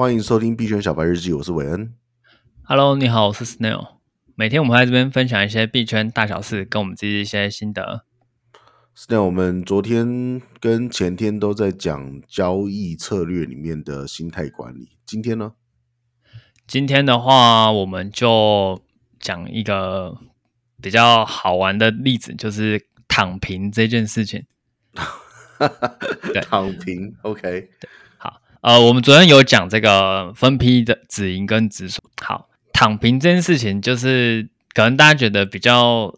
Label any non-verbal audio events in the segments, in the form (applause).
欢迎收听币圈小白日记，我是韦恩。Hello，你好，我是 Snail。每天我们会在这边分享一些币圈大小事，跟我们自己一些心得。Snail，我们昨天跟前天都在讲交易策略里面的心态管理，今天呢？今天的话，我们就讲一个比较好玩的例子，就是躺平这件事情。(laughs) 对，躺平，OK。对呃，我们昨天有讲这个分批的止盈跟止损。好，躺平这件事情，就是可能大家觉得比较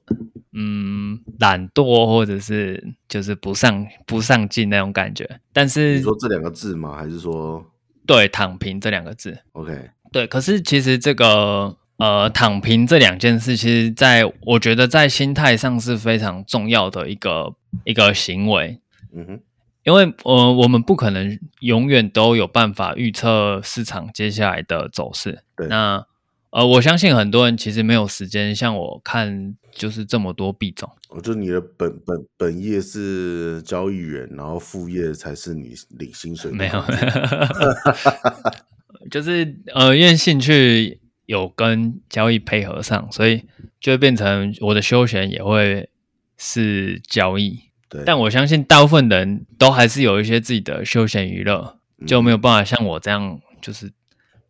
嗯懒惰，或者是就是不上不上进那种感觉。但是你说这两个字吗？还是说对躺平这两个字？OK，对。可是其实这个呃躺平这两件事，其实在我觉得在心态上是非常重要的一个一个行为。嗯哼。因为呃，我们不可能永远都有办法预测市场接下来的走势。对。那呃，我相信很多人其实没有时间像我看，就是这么多币种。我就你的本本本业是交易员，然后副业才是你领薪水。没有，(laughs) 就是呃，因为兴趣有跟交易配合上，所以就会变成我的休闲也会是交易。但我相信大部分人都还是有一些自己的休闲娱乐，就没有办法像我这样，就是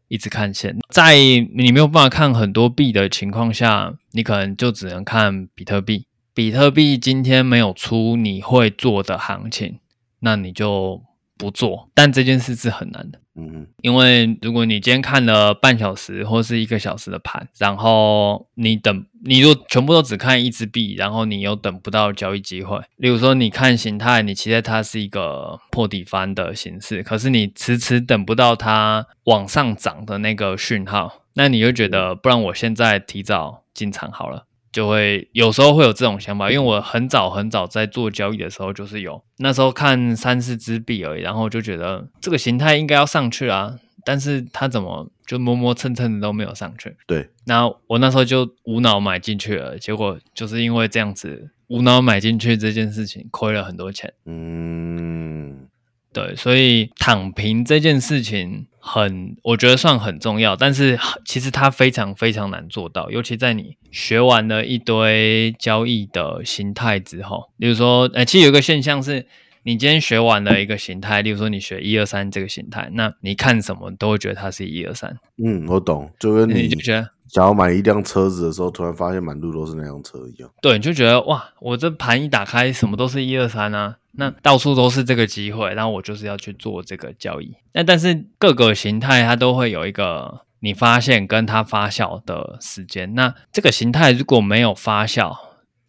一直看线。在你没有办法看很多币的情况下，你可能就只能看比特币。比特币今天没有出你会做的行情，那你就不做。但这件事是很难的。嗯，因为如果你今天看了半小时或是一个小时的盘，然后你等，你如果全部都只看一只币，然后你又等不到交易机会，例如说你看形态，你期待它是一个破底翻的形式，可是你迟迟等不到它往上涨的那个讯号，那你就觉得，不然我现在提早进场好了。就会有时候会有这种想法，因为我很早很早在做交易的时候，就是有那时候看三四只币而已，然后就觉得这个形态应该要上去啊，但是它怎么就磨磨蹭蹭的都没有上去？对，然后我那时候就无脑买进去了，结果就是因为这样子无脑买进去这件事情亏了很多钱。嗯。对，所以躺平这件事情很，我觉得算很重要，但是其实它非常非常难做到，尤其在你学完了一堆交易的形态之后，比如说，呃，其实有一个现象是，你今天学完了一个形态，例如说你学一二三这个形态，那你看什么都会觉得它是一二三。嗯，我懂，就跟你，觉得想要买一辆车子的时候，突然发现满路都是那辆车一样。对，你就觉得哇，我这盘一打开，什么都是一二三啊。那到处都是这个机会，然后我就是要去做这个交易。那但是各个形态它都会有一个你发现跟它发酵的时间。那这个形态如果没有发酵，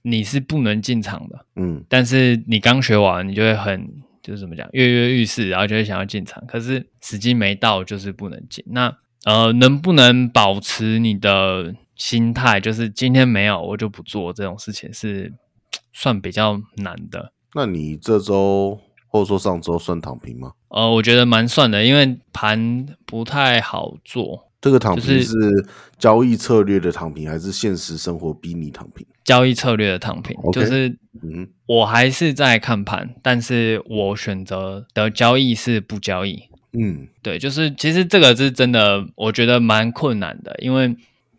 你是不能进场的。嗯，但是你刚学完，你就会很就是怎么讲跃跃欲试，然后就会想要进场。可是时机没到，就是不能进。那呃，能不能保持你的心态，就是今天没有我就不做这种事情，是算比较难的。那你这周或者说上周算躺平吗？呃，我觉得蛮算的，因为盘不太好做。这个躺平是交易策略的躺平，还是现实生活逼你躺平？交易策略的躺平，okay? 就是嗯，我还是在看盘，但是我选择的交易是不交易。嗯，对，就是其实这个是真的，我觉得蛮困难的，因为。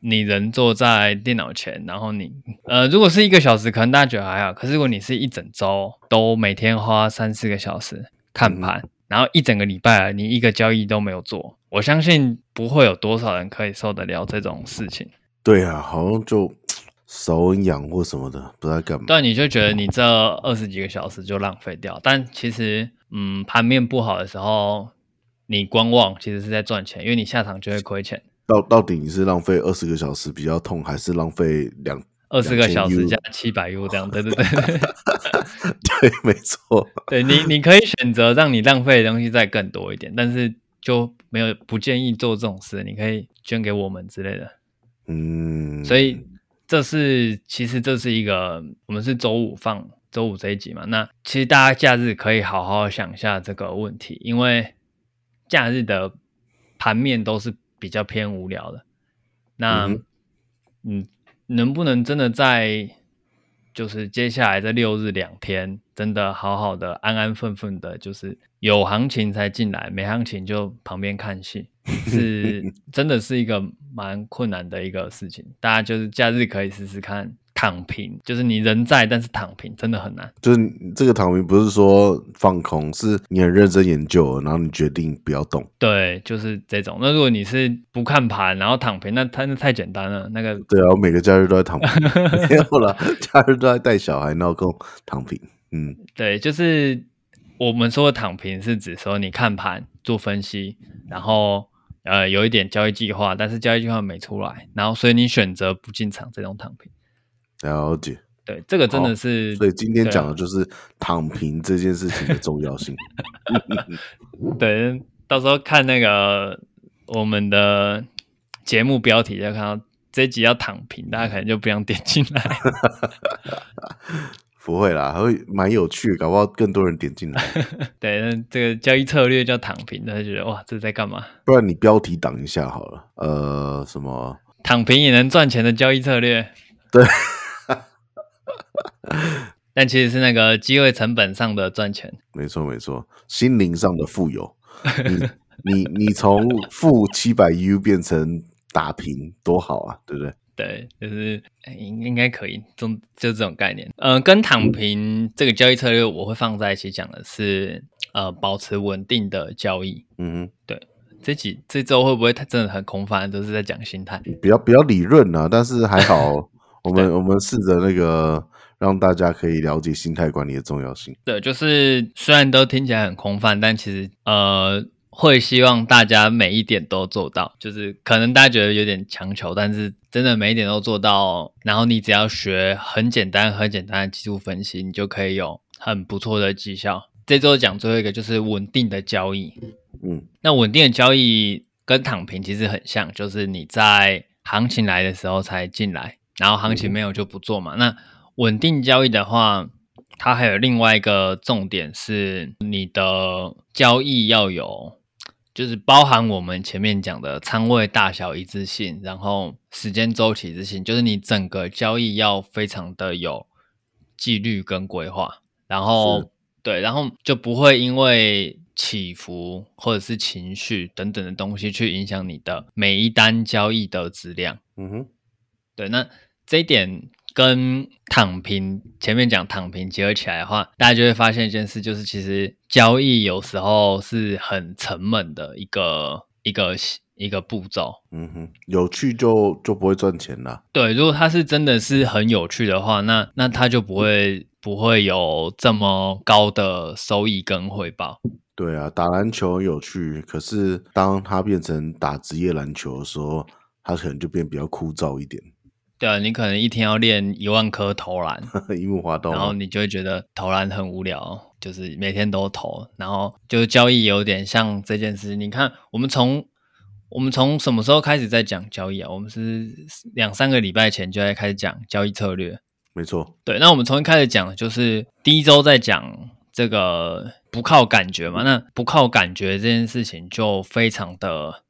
你人坐在电脑前，然后你呃，如果是一个小时，可能大家觉得还好。可是如果你是一整周都每天花三四个小时看盘，嗯，然后一整个礼拜你一个交易都没有做，我相信不会有多少人可以受得了这种事情。对啊，好像就手很痒或什么的，不知道干嘛。对，你就觉得你这二十几个小时就浪费掉。但其实，嗯，盘面不好的时候，你观望其实是在赚钱，因为你下场就会亏钱。到到底你是浪费二十个小时比较痛，还是浪费两二十个小时加七百 U 这样？对对对，(laughs) 对，没错。(laughs) 对你，你可以选择让你浪费的东西再更多一点，但是就没有不建议做这种事。你可以捐给我们之类的。嗯，所以这是其实这是一个我们是周五放周五这一集嘛？那其实大家假日可以好好想一下这个问题，因为假日的盘面都是。比较偏无聊的，那嗯，嗯，能不能真的在就是接下来这六日两天，真的好好的安安分分的，就是有行情才进来，没行情就旁边看戏，(laughs) 是真的是一个蛮困难的一个事情。大家就是假日可以试试看。躺平就是你人在，但是躺平真的很难。就是这个躺平不是说放空，是你很认真研究，然后你决定不要动。对，就是这种。那如果你是不看盘，然后躺平，那它那太简单了。那个对啊，我每个假日都在躺平，没有了，(laughs) 假日都在带小孩，然后跟躺平。嗯，对，就是我们说的躺平，是指说你看盘做分析，然后呃有一点交易计划，但是交易计划没出来，然后所以你选择不进场，这种躺平。了解，对，这个真的是，所以今天讲的就是躺平这件事情的重要性。对，(laughs) 对，到时候看那个我们的节目标题，就看到这一集要躺平，大家可能就不想点进来。(laughs) 不会啦，还会蛮有趣，搞不好更多人点进来。(laughs) 对，那这个交易策略叫躺平，大家觉得哇，这在干嘛？不然你标题挡一下好了。呃，什么？躺平也能赚钱的交易策略？对。(laughs) 但其实是那个机会成本上的赚钱，没错没错，心灵上的富有。你你你从负七百 U 变成打平，多好啊，对不对？(laughs) 对，就是应应该可以，就就这种概念。嗯、呃，跟躺平这个交易策略，我会放在一起讲的是，呃，保持稳定的交易。嗯哼，对，这几这周会不会太真的很空泛，都是在讲心态，比较比较理论啊，但是还好。(laughs) 我们我们试着那个让大家可以了解心态管理的重要性。对，就是虽然都听起来很空泛，但其实呃会希望大家每一点都做到。就是可能大家觉得有点强求，但是真的每一点都做到，然后你只要学很简单很简单的技术分析，你就可以有很不错的绩效。这周讲最后一个就是稳定的交易。嗯，那稳定的交易跟躺平其实很像，就是你在行情来的时候才进来。然后行情没有就不做嘛。那稳定交易的话，它还有另外一个重点是，你的交易要有，就是包含我们前面讲的仓位大小一致性，然后时间周期一致性，就是你整个交易要非常的有纪律跟规划。然后对，然后就不会因为起伏或者是情绪等等的东西去影响你的每一单交易的质量。嗯哼，对，那。这一点跟躺平前面讲躺平结合起来的话，大家就会发现一件事，就是其实交易有时候是很沉闷的一个一个一个步骤。嗯哼，有趣就就不会赚钱啦。对，如果它是真的是很有趣的话，那那它就不会不会有这么高的收益跟回报。对啊，打篮球有趣，可是当它变成打职业篮球的时候，它可能就变比较枯燥一点。对啊，你可能一天要练一万颗投篮，(laughs) 一木花道，然后你就会觉得投篮很无聊，就是每天都投，然后就交易有点像这件事。你看，我们从我们从什么时候开始在讲交易啊？我们是两三个礼拜前就在开始讲交易策略，没错。对，那我们从一开始讲，就是第一周在讲这个不靠感觉嘛，那不靠感觉这件事情就非常的。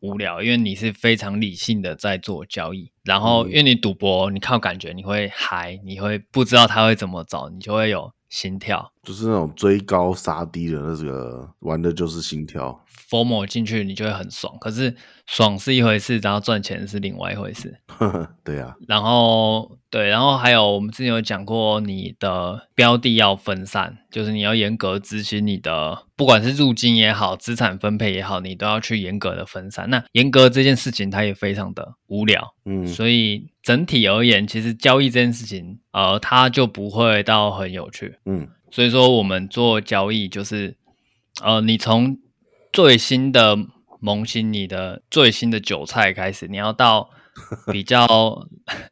无聊，因为你是非常理性的在做交易，然后因为你赌博，你靠感觉，你会嗨，你会不知道他会怎么走，你就会有心跳，就是那种追高杀低的那个玩的就是心跳。FOMO 进去你就会很爽，可是爽是一回事，然后赚钱是另外一回事。(laughs) 对啊，然后对，然后还有我们之前有讲过，你的标的要分散，就是你要严格执行你的，不管是入金也好，资产分配也好，你都要去严格的分散。那严格这件事情它也非常的无聊，嗯，所以整体而言，其实交易这件事情，呃，它就不会到很有趣，嗯，所以说我们做交易就是，呃，你从最新的萌新，你的最新的韭菜开始，你要到 (laughs) 比较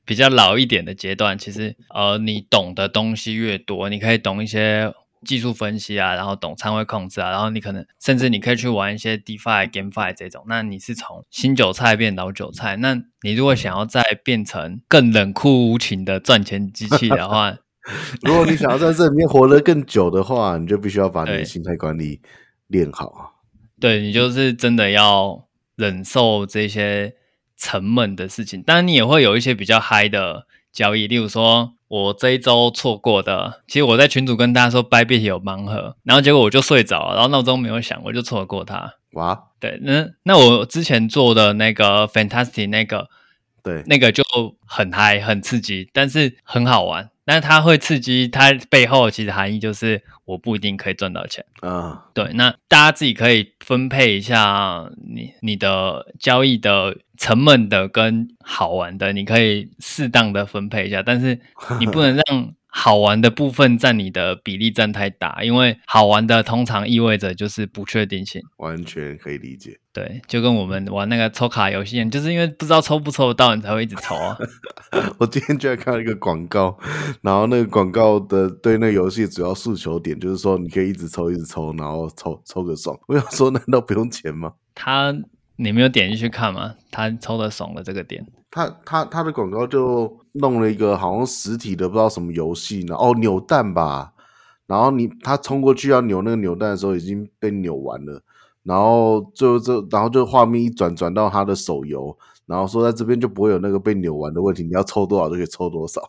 比较老一点的阶段，其实呃，你懂的东西越多，你可以懂一些技术分析啊，然后懂仓位控制啊，然后你可能甚至你可以去玩一些 DeFi、GameFi 这种。那你是从新韭菜变老韭菜，那你如果想要再变成更冷酷无情的赚钱机器的话，(laughs) 如果你想要在这里面活得更久的话，你就必须要把你的心态管理练好。对，你就是真的要忍受这些沉闷的事情，当然你也会有一些比较嗨的交易，例如说我这一周错过的，其实我在群主跟大家说 Bybit 有盲盒，然后结果我就睡着了，然后闹钟没有响，我就错过它。哇，对，那那我之前做的那个 Fantastic 那个，对，那个就很嗨，很刺激，但是很好玩。但是它会刺激，它背后其实含义就是我不一定可以赚到钱啊。Uh. 对，那大家自己可以分配一下你你的交易的沉闷的跟好玩的，你可以适当的分配一下，但是你不能让。(laughs) (laughs) 好玩的部分占你的比例占太大，因为好玩的通常意味着就是不确定性，完全可以理解。对，就跟我们玩那个抽卡游戏，就是因为不知道抽不抽得到，你才会一直抽啊。(laughs) 我今天居然看到一个广告，然后那个广告的对那个游戏主要诉求点就是说，你可以一直抽，一直抽，然后抽抽个爽。我想说，难道不用钱吗？他，你没有点进去看吗？他抽的怂了这个点。他他他的广告就弄了一个好像实体的不知道什么游戏呢？哦，扭蛋吧。然后你他冲过去要扭那个扭蛋的时候已经被扭完了，然后就这然后就画面一转转到他的手游，然后说在这边就不会有那个被扭完的问题，你要抽多少就可以抽多少。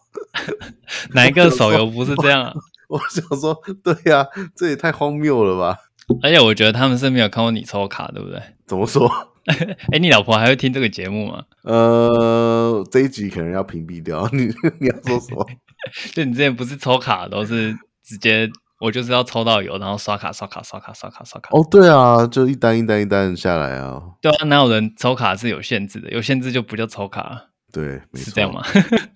(laughs) 哪一个手游不是这样啊？(laughs) 我想说，对呀、啊，这也太荒谬了吧！而且我觉得他们是没有看过你抽卡，对不对？怎么说？(laughs) 哎、欸，你老婆还会听这个节目吗？呃，这一集可能要屏蔽掉。(laughs) 你你要说什么？(laughs) 就你之前不是抽卡都是直接，我就是要抽到有，然后刷卡刷卡刷卡刷卡刷卡。哦，对啊，就一单一单一单下来啊。对啊，哪有人抽卡是有限制的？有限制就不叫抽卡。对，没错，是这样吗？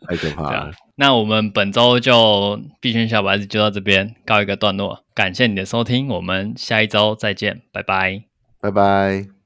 太可怕了。那我们本周就币圈小白子就到这边告一个段落，感谢你的收听，我们下一周再见，拜拜，拜拜。